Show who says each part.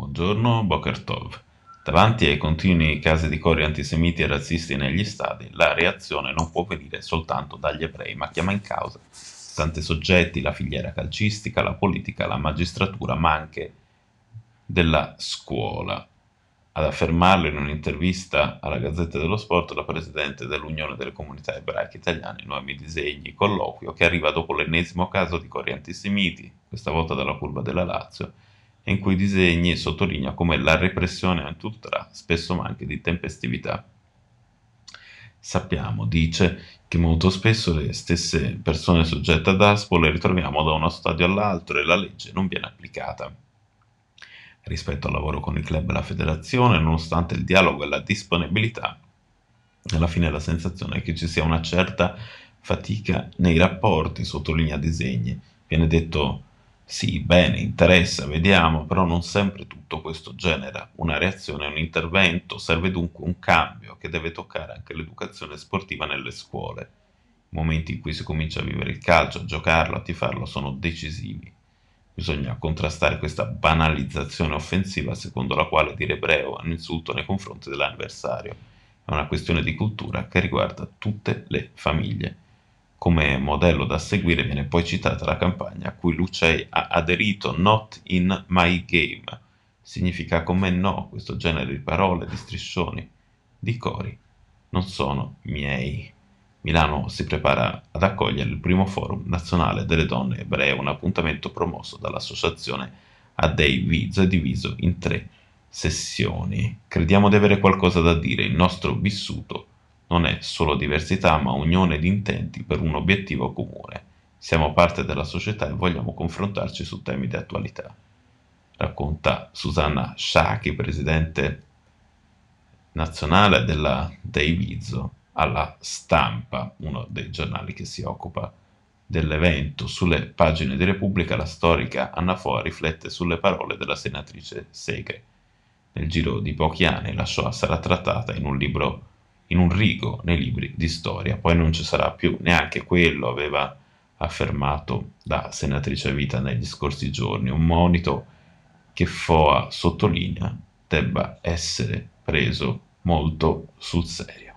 Speaker 1: Buongiorno, Boker Tov. Davanti ai continui casi di cori antisemiti e razzisti negli stadi, la reazione non può venire soltanto dagli ebrei, ma chiama in causa tanti soggetti, la filiera calcistica, la politica, la magistratura, ma anche della scuola. Ad affermarlo in un'intervista alla Gazzetta dello Sport la presidente dell'Unione delle Comunità Ebraiche Italiane, Noemi Disegni, colloquio che arriva dopo l'ennesimo caso di cori antisemiti, questa volta dalla curva della Lazio, in cui Disegni sottolinea come la repressione antultra spesso manchi di tempestività. Sappiamo, dice, che molto spesso le stesse persone soggette ad ASPO le ritroviamo da uno stadio all'altro e la legge non viene applicata. Rispetto al lavoro con il club e la federazione, nonostante il dialogo e la disponibilità, alla fine la sensazione è che ci sia una certa fatica nei rapporti, sottolinea disegni. Viene detto sì, bene, interessa, vediamo, però non sempre tutto questo genera una reazione, un intervento, serve dunque un cambio che deve toccare anche l'educazione sportiva nelle scuole. I momenti in cui si comincia a vivere il calcio, a giocarlo, a tifarlo sono decisivi. Bisogna contrastare questa banalizzazione offensiva secondo la quale dire ebreo è un insulto nei confronti dell'avversario. È una questione di cultura che riguarda tutte le famiglie. Come modello da seguire viene poi citata la campagna a cui Lucei ha aderito Not in my game. Significa come no questo genere di parole, di striscioni, di cori. Non sono miei. Milano si prepara ad accogliere il primo forum nazionale delle donne ebree, un appuntamento promosso dall'associazione Adei Vizo e diviso in tre sessioni. Crediamo di avere qualcosa da dire, il nostro vissuto non è solo diversità, ma unione di intenti per un obiettivo comune. Siamo parte della società e vogliamo confrontarci su temi di attualità. Racconta Susanna Sciacchi, presidente nazionale della Deivizo, alla stampa, uno dei giornali che si occupa dell'evento. Sulle pagine di Repubblica la storica Anna Foa riflette sulle parole della senatrice Segre. Nel giro di pochi anni la Shoah sarà trattata in un libro in un rigo nei libri di storia, poi non ci sarà più neanche quello, aveva affermato la senatrice Vita negli scorsi giorni, un monito che FOA sottolinea debba essere preso molto sul serio.